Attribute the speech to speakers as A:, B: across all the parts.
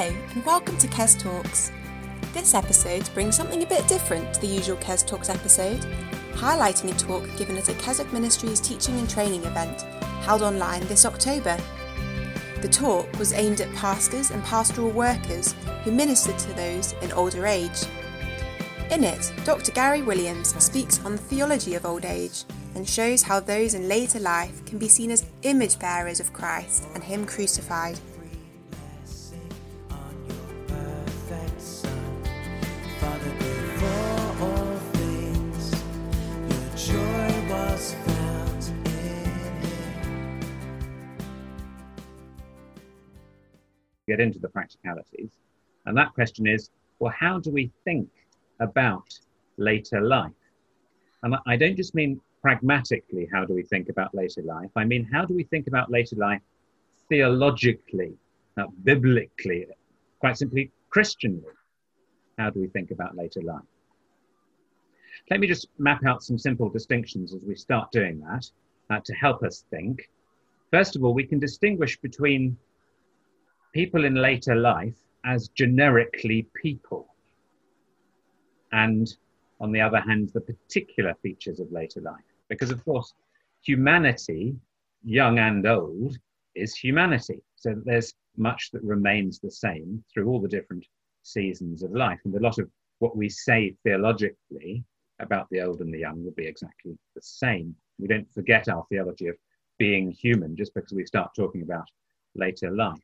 A: Hello, and welcome to Kes Talks. This episode brings something a bit different to the usual Kes Talks episode, highlighting a talk given at a Keswick Ministries teaching and training event held online this October. The talk was aimed at pastors and pastoral workers who minister to those in older age. In it, Dr. Gary Williams speaks on the theology of old age and shows how those in later life can be seen as image bearers of Christ and Him crucified.
B: Get into the practicalities. And that question is well, how do we think about later life? And I don't just mean pragmatically, how do we think about later life? I mean, how do we think about later life theologically, uh, biblically, quite simply Christianly? How do we think about later life? Let me just map out some simple distinctions as we start doing that uh, to help us think. First of all, we can distinguish between people in later life as generically people. And on the other hand, the particular features of later life. Because, of course, humanity, young and old, is humanity. So there's much that remains the same through all the different seasons of life. And a lot of what we say theologically about the old and the young will be exactly the same. We don't forget our theology of being human just because we start talking about later life.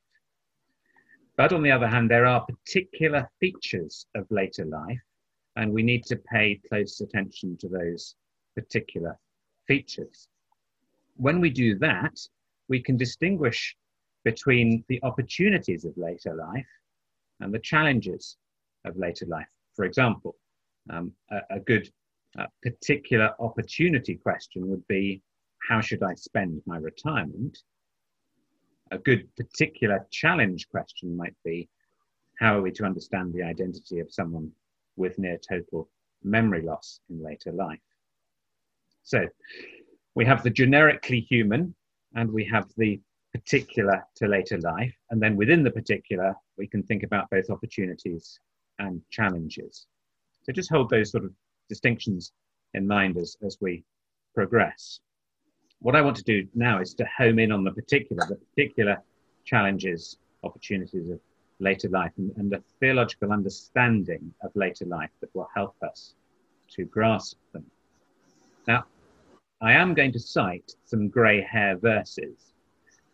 B: But on the other hand, there are particular features of later life, and we need to pay close attention to those particular features. When we do that, we can distinguish between the opportunities of later life and the challenges of later life. For example, um, a, a, good uh, particular opportunity question would be how should I spend my retirement? A good particular challenge question might be how are we to understand the identity of someone with near total memory loss in later life? So we have the generically human and we have the particular to later life. And then within the particular, we can think about both opportunities and challenges. So just hold those sort of distinctions in mind as, as we progress what I want to do now is to home in on the particular, the particular challenges, opportunities of later life, and, and the theological understanding of later life that will help us to grasp them. Now, I am going to cite some grey hair verses,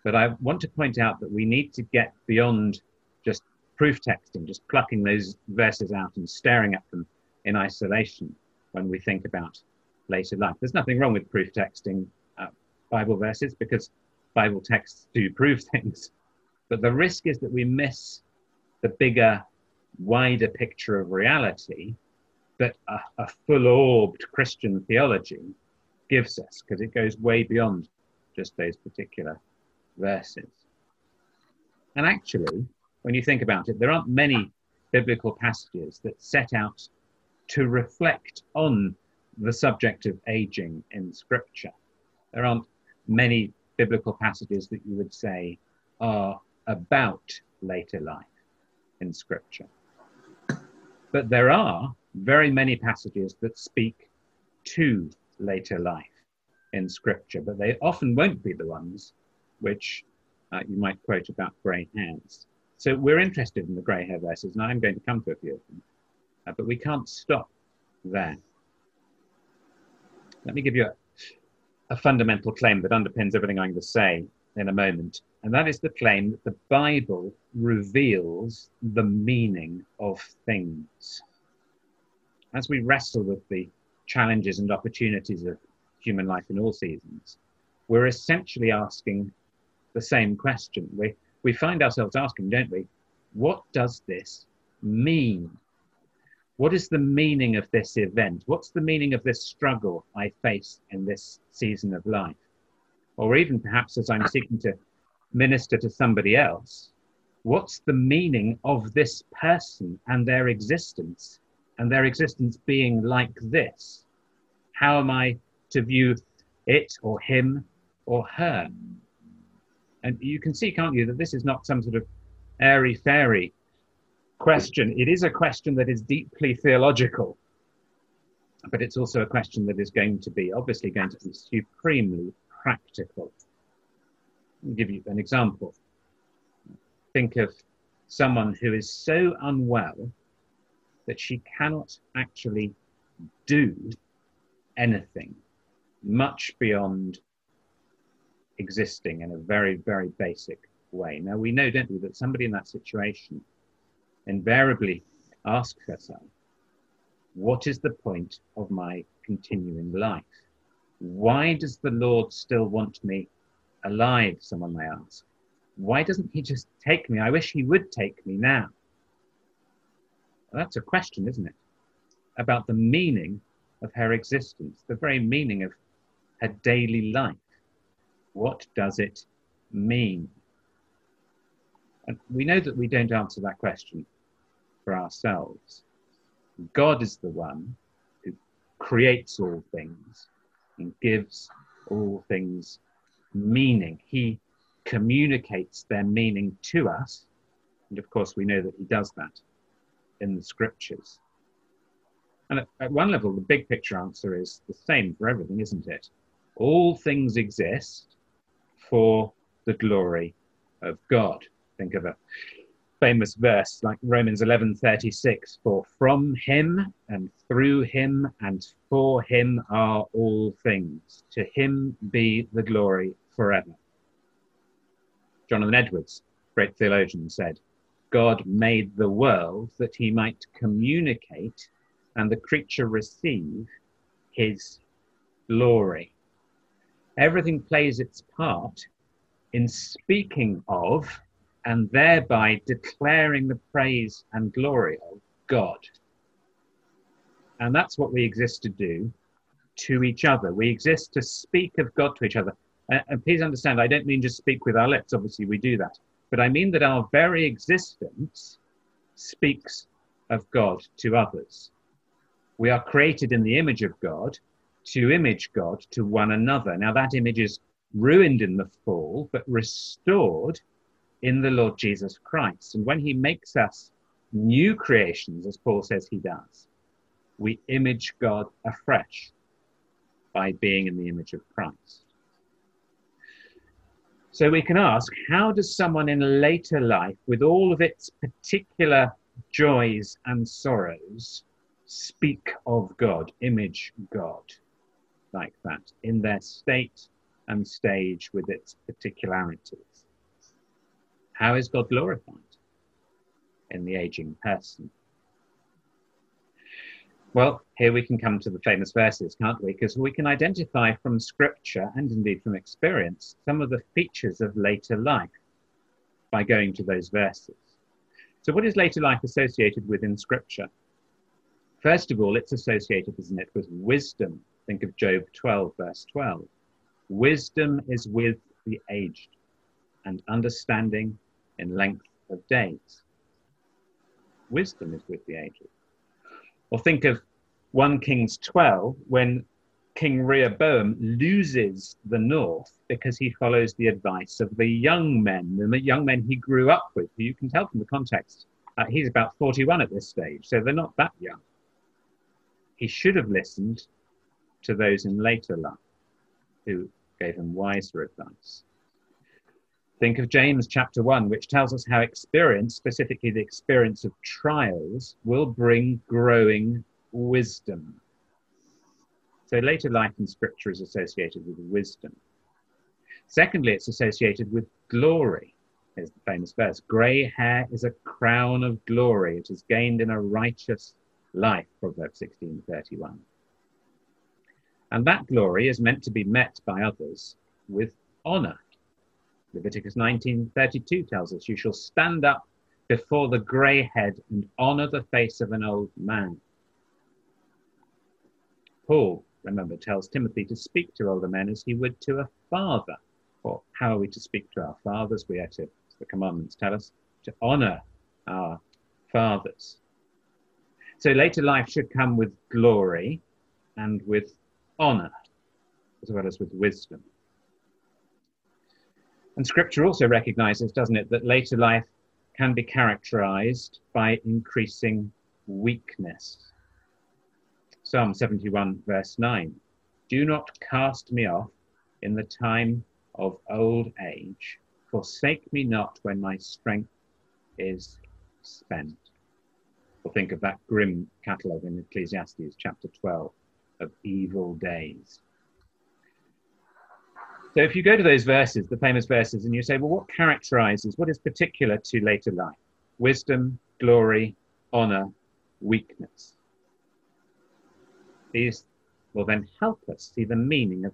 B: but I want to point out that we need to get beyond just proof texting, just plucking those verses out and staring at them in isolation when we think about later life. There's nothing wrong with proof texting Bible verses because Bible texts do prove things. But the risk is that we miss the bigger, wider picture of reality that a, a full orbed Christian theology gives us because it goes way beyond just those particular verses. And actually, when you think about it, there aren't many biblical passages that set out to reflect on the subject of aging in Scripture. There aren't many biblical passages that you would say are about later life in Scripture. But there are very many passages that speak to later life in Scripture, but they often won't be the ones which uh, you might quote about grey hairs. So we're interested in the grey hair verses, and I'm going to come to a few of them, uh, but we can't stop there. Let me give you a, fundamental claim that underpins everything I'm going to say in a moment, and that is the claim that the Bible reveals the meaning of things. As we wrestle with the challenges and opportunities of human life in all seasons, we're essentially asking the same question. We, we find ourselves asking, don't we, what does this mean? What is the meaning of this event? What's the meaning of this struggle I face in this season of life? Or even perhaps as I'm seeking to minister to somebody else, what's the meaning of this person and their existence and their existence being like this? How am I to view it or him or her? And you can see, can't you, that this is not some sort of airy fairy question, it is a question that is deeply theological, but it's also a question that is going to be, obviously, going to be supremely practical. I'll give you an example. Think of someone who is so unwell that she cannot actually do anything much beyond existing in a very, very basic way. Now, we know, don't we, that somebody in that situation invariably asks herself, What is the point of my continuing life? Why does the Lord still want me alive? Someone may ask. Why doesn't He just take me? I wish He would take me now. Well, that's a question, isn't it? About the meaning of her existence, the very meaning of her daily life. What does it mean? And we know that we don't answer that question for ourselves. God is the one who creates all things and gives all things meaning. He communicates their meaning to us. And of course, we know that He does that in the scriptures. And at, at one level, the big picture answer is the same for everything, isn't it? All things exist for the glory of God. Think of a famous verse like Romans 11:36 for from him and through him and for him are all things. To him be the glory forever. Jonathan Edwards great theologian said God made the world that he might communicate and the creature receive his glory. Everything plays its part in speaking of and thereby declaring the praise and glory of God. And that's what we exist to do to each other. We exist to speak of God to each other. Uh, and please understand, I don't mean just speak with our lips, obviously, we do that. But I mean that our very existence speaks of God to others. We are created in the image of God to image God to one another. Now, that image is ruined in the fall, but restored in the Lord Jesus Christ. And when he makes us new creations, as Paul says he does, we image God afresh by being in the image of Christ. So we can ask how does someone in later life, with all of its particular joys and sorrows, speak of God, image God like that in their state and stage with its particularities? How is God glorified in the aging person? Well, here we can come to the famous verses, can't we? Because we can identify from scripture and indeed from experience some of the features of later life by going to those verses. So, what is later life associated with in scripture? First of all, it's associated, isn't it, with wisdom. Think of Job 12, verse 12. Wisdom is with the aged, and understanding in length of days. Wisdom is with the ages. Or think of 1 Kings 12 when King Rehoboam loses the north because he follows the advice of the young men, the young men he grew up with, you can tell from the context. Uh, he's about 41 at this stage, so they're not that young. He should have listened to those in later life who gave him wiser advice. Think of James chapter 1, which tells us how experience, specifically the experience of trials, will bring growing wisdom. So later life in Scripture is associated with wisdom. Secondly, it's associated with glory. Here's the famous verse Grey hair is a crown of glory. It is gained in a righteous life, Proverbs 16:31. And that glory is meant to be met by others with honor. Leviticus 19:32 tells us, "You shall stand up before the grey head and honor the face of an old man." Paul, remember, tells Timothy to speak to older men as he would to a father. Or how are we to speak to our fathers? We are to, the commandments tell us, to honor our fathers. So later life should come with glory and with honor, as well as with wisdom. And scripture also recognizes, doesn't it, that later life can be characterized by increasing weakness. Psalm 71, verse 9 Do not cast me off in the time of old age, forsake me not when my strength is spent. Or think of that grim catalogue in Ecclesiastes chapter 12 of evil days. So if you go to those verses, the famous verses, and you say, well, what characterizes, what is particular to later life? Wisdom, glory, honor, weakness. These will then help us see the meaning of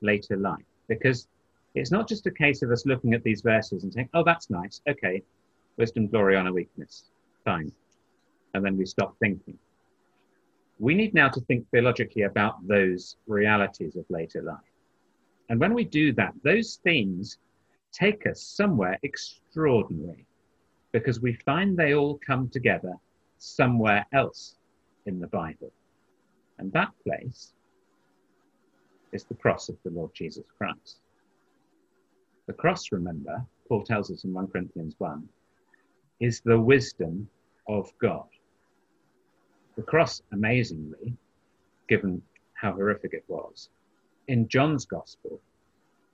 B: later life because it's not just a case of us looking at these verses and saying, oh, that's nice. Okay, wisdom, glory, honor, weakness. Fine. And then we stop thinking. We need now to think theologically about those realities of later life. And when we do that, those themes take us somewhere extraordinary because we find they all come together somewhere else in the Bible. And that place is the cross of the Lord Jesus Christ. The cross, remember, Paul tells us in 1 Corinthians 1, is the wisdom of God. The cross, amazingly, given how horrific it was, in John's Gospel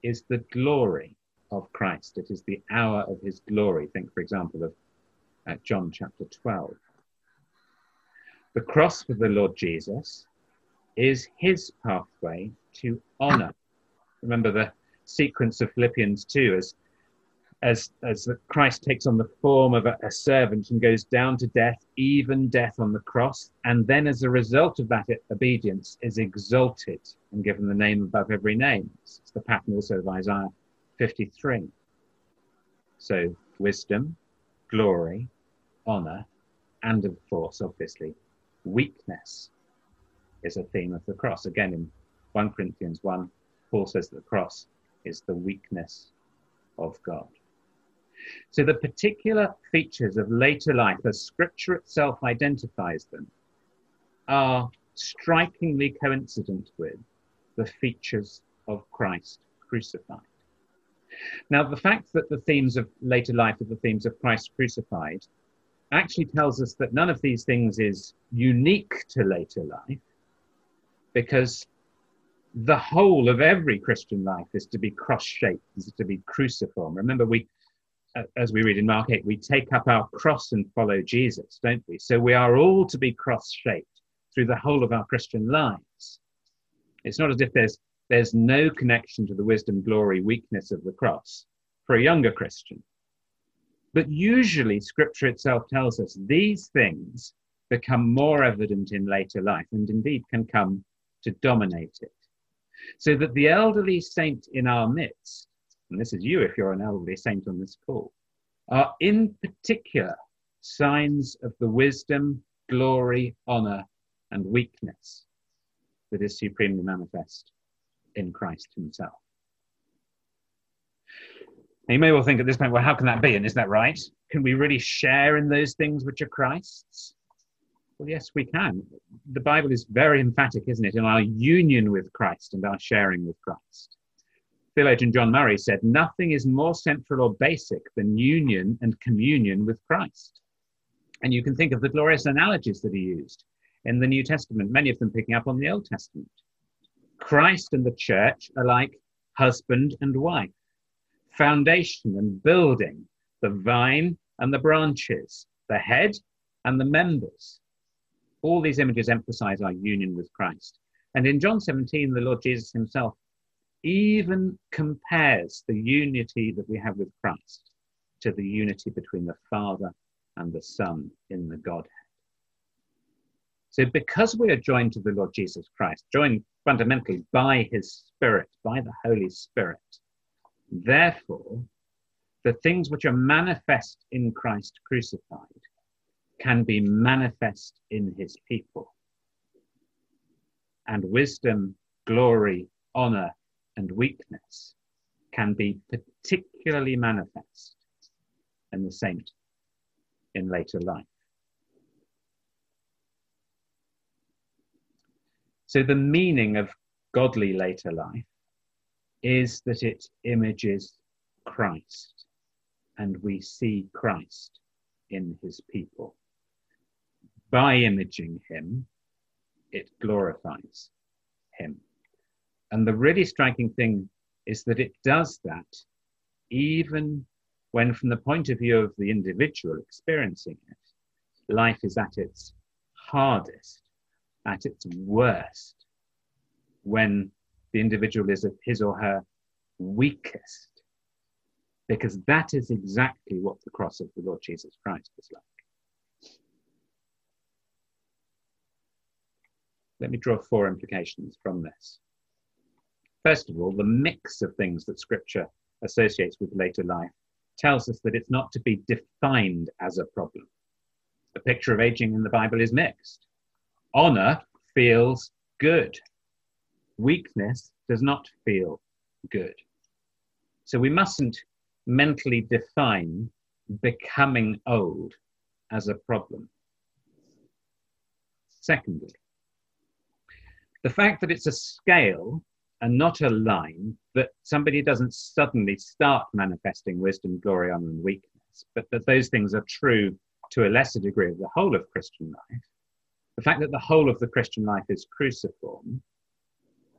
B: is the glory of Christ. It is the hour of his glory. Think, for example, of uh, John chapter 12. The cross for the Lord Jesus is his pathway to honor. Remember the sequence of Philippians 2 as as, as Christ takes on the form of a, a, servant and goes down to death, even death on the cross, and then as a result of that obedience is exalted and given the name above every name. It's the pattern also of Isaiah 53. So wisdom, glory, honor, and of course, obviously, weakness is a theme of the cross. Again, in 1 Corinthians 1, Paul says that the cross is the weakness of God. So the particular features of later life, as Scripture itself identifies them, are strikingly coincident with the features of Christ crucified. Now, the fact that the themes of later life are the themes of Christ crucified actually tells us that none of these things is unique to later life because the whole of every Christian life is to be cross shaped, is to be cruciform. Remember, we as we read in Mark 8, we take up our cross and follow Jesus, don't we? So we are all to be cross shaped through the whole of our Christian lives. It's not as if there's, there's no connection to the wisdom, glory, weakness of the cross for a younger Christian. But usually, scripture itself tells us these things become more evident in later life and indeed can come to dominate it. So that the elderly saint in our midst and this is you if you're an elderly saint on this call, are in particular signs of the wisdom, glory, honor, and weakness that is supremely manifest in Christ himself. Now you may well think at this point, well, how can that be? And is that right? Can we really share in those things which are Christ's? Well, yes, we can. The Bible is very emphatic, isn't it, in our union with Christ and our sharing with Christ theologian John Murray said, Nothing is more central or basic than union and communion with Christ. And you can think of the glorious analogies that he used in the New Testament, many of them picking up on the Old Testament. Christ and the church are like husband and wife, foundation and building, the vine and the branches, the head and the members. All these images emphasize our union with Christ. And in John 17, the Lord Jesus himself even compares the unity that we have with Christ to the unity between the Father and the Son in the Godhead. So, because we are joined to the Lord Jesus Christ, joined fundamentally by his Spirit, by the Holy Spirit, therefore, the things which are manifest in Christ crucified can be manifest in his people. And wisdom, glory, honor, and weakness can be particularly manifest in the saint in later life. So, the meaning of godly later life is that it images Christ and we see Christ in his people. By imaging him, it glorifies him. And the really striking thing is that it does that even when, from the point of view of the individual experiencing it, life is at its hardest, at its worst, when the individual is at his or her weakest, because that is exactly what the cross of the Lord Jesus Christ was like. Let me draw four implications from this. First of all, the mix of things that Scripture associates with later life tells us that it's not to be defined as a problem. The picture of aging in the Bible is mixed. Honor feels good, weakness does not feel good. So we mustn't mentally define becoming old as a problem. Secondly, the fact that it's a scale and not a line, that somebody doesn't suddenly start manifesting wisdom, glory, honor, and weakness, but that those things are true to a lesser degree of the whole of Christian life. The fact that the whole of the Christian life is cruciform,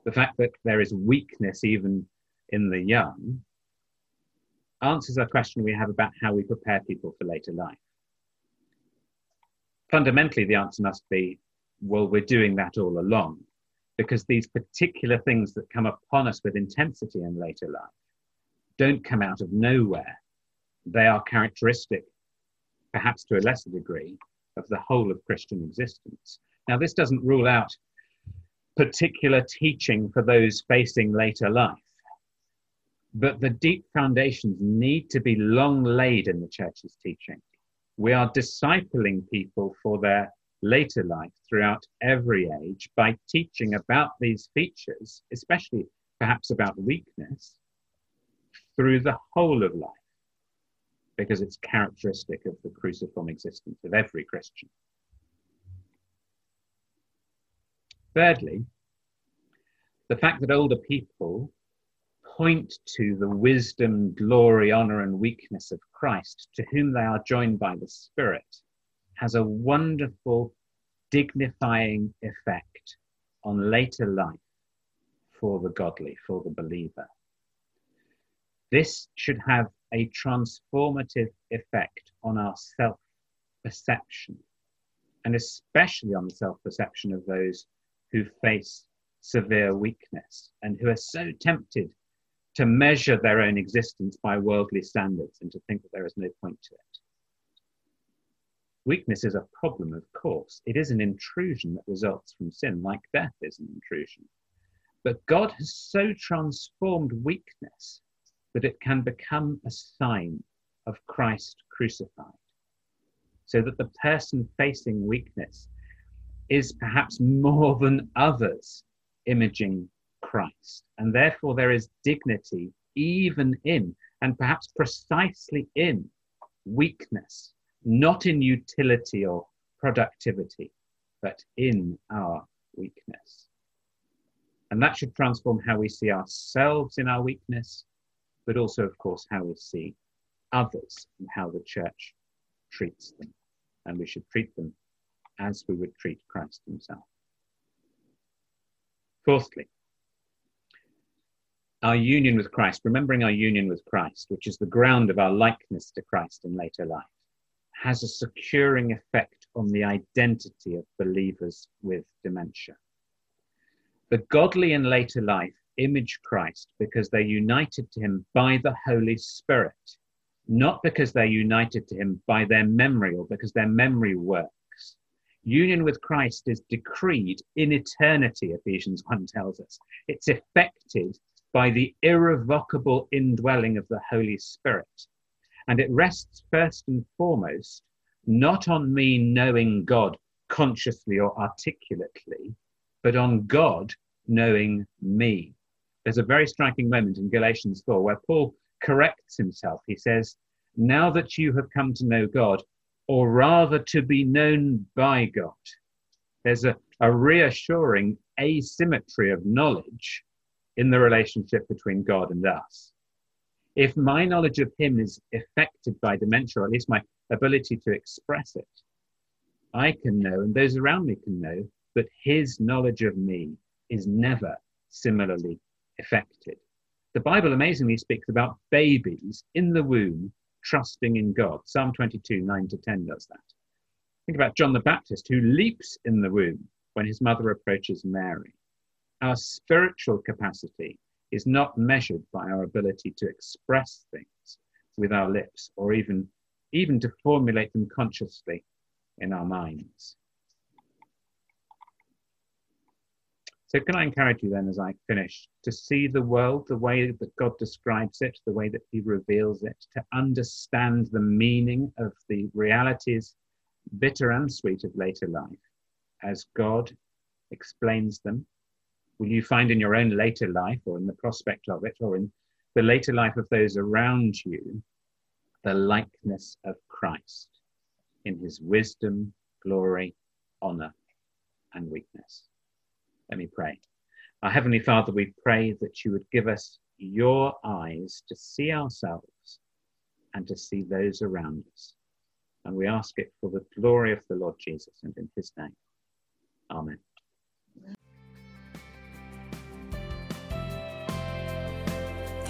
B: the fact that there is weakness even in the young, answers a question we have about how we prepare people for later life. Fundamentally, the answer must be well, we're doing that all along because these particular things that come upon us with intensity in later life don't come out of nowhere. They are characteristic, perhaps to a lesser degree, of the whole of Christian existence. Now, this doesn't rule out particular teaching for those facing later life, but the deep foundations need to be long laid in the church's teaching. We are discipling people for their later life throughout every age by teaching about these features, especially perhaps about weakness, through the whole of life, because it's characteristic of the cruciform existence of every Christian. Thirdly, the fact that older people point to the wisdom, glory, honor, and weakness of Christ, to whom they are joined by the Spirit, has a wonderful dignifying effect on later life for the godly, for the believer. This should have a transformative effect on our self perception, and especially on the self perception of those who face severe weakness and who are so tempted to measure their own existence by worldly standards and to think that there is no point to it. Weakness is a problem, of course. It is an intrusion that results from sin, like death is an intrusion. But God has so transformed weakness that it can become a sign of Christ crucified. So that the person facing weakness is perhaps more than others imaging Christ. And therefore, there is dignity even in, and perhaps precisely in, weakness not in utility or productivity, but in our weakness. And that should transform how we see ourselves in our weakness, but also, of course, how we see others and how the church treats them. And we should treat them as we would treat Christ himself. Fourthly, our union with Christ, remembering our union with Christ, which is the ground of our likeness to Christ in later life has a securing effect on the identity of believers with dementia. The godly in later life image Christ because they're united to him by the Holy Spirit, not because they're united to him by their memory or because their memory works. Union with Christ is decreed in eternity, Ephesians 1 tells us. It's effected by the irrevocable indwelling of the Holy Spirit. And it rests first and foremost not on me knowing God consciously or articulately, but on God knowing me. There's a very striking moment in Galatians 4 where Paul corrects himself. He says, Now that you have come to know God, or rather to be known by God, there's a, a reassuring asymmetry of knowledge in the relationship between God and us if my knowledge of him is affected by dementia, or at least my ability to express it, I can know, and those around me can know, that his knowledge of me is never similarly affected. The Bible amazingly speaks about babies in the womb trusting in God. Psalm 22, 9 to 10 does that. Think about John the Baptist, who leaps in the womb when his mother approaches Mary. Our spiritual capacity is not measured by our ability to express things with our lips or even, even to formulate them consciously in our minds. So, can I encourage you then, as I finish, to see the world the way that God describes it, the way that He reveals it, to understand the meaning of the realities, bitter and sweet, of later life as God explains them? Will you find in your own later life, or in the prospect of it, or in the later life of those around you, the likeness of Christ in His wisdom, glory, honor, and weakness? Let me pray. Our Heavenly Father, we pray that you would give us your eyes to see ourselves and to see those around us. And we ask it for the glory of the Lord Jesus and in his name. Amen.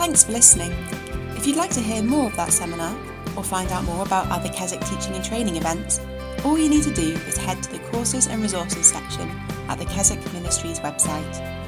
A: Thanks for listening. If you'd like to hear more of that seminar or find out more about other Keswick teaching and training events, all you need to do is head to the courses and resources section at the Keswick Ministries website.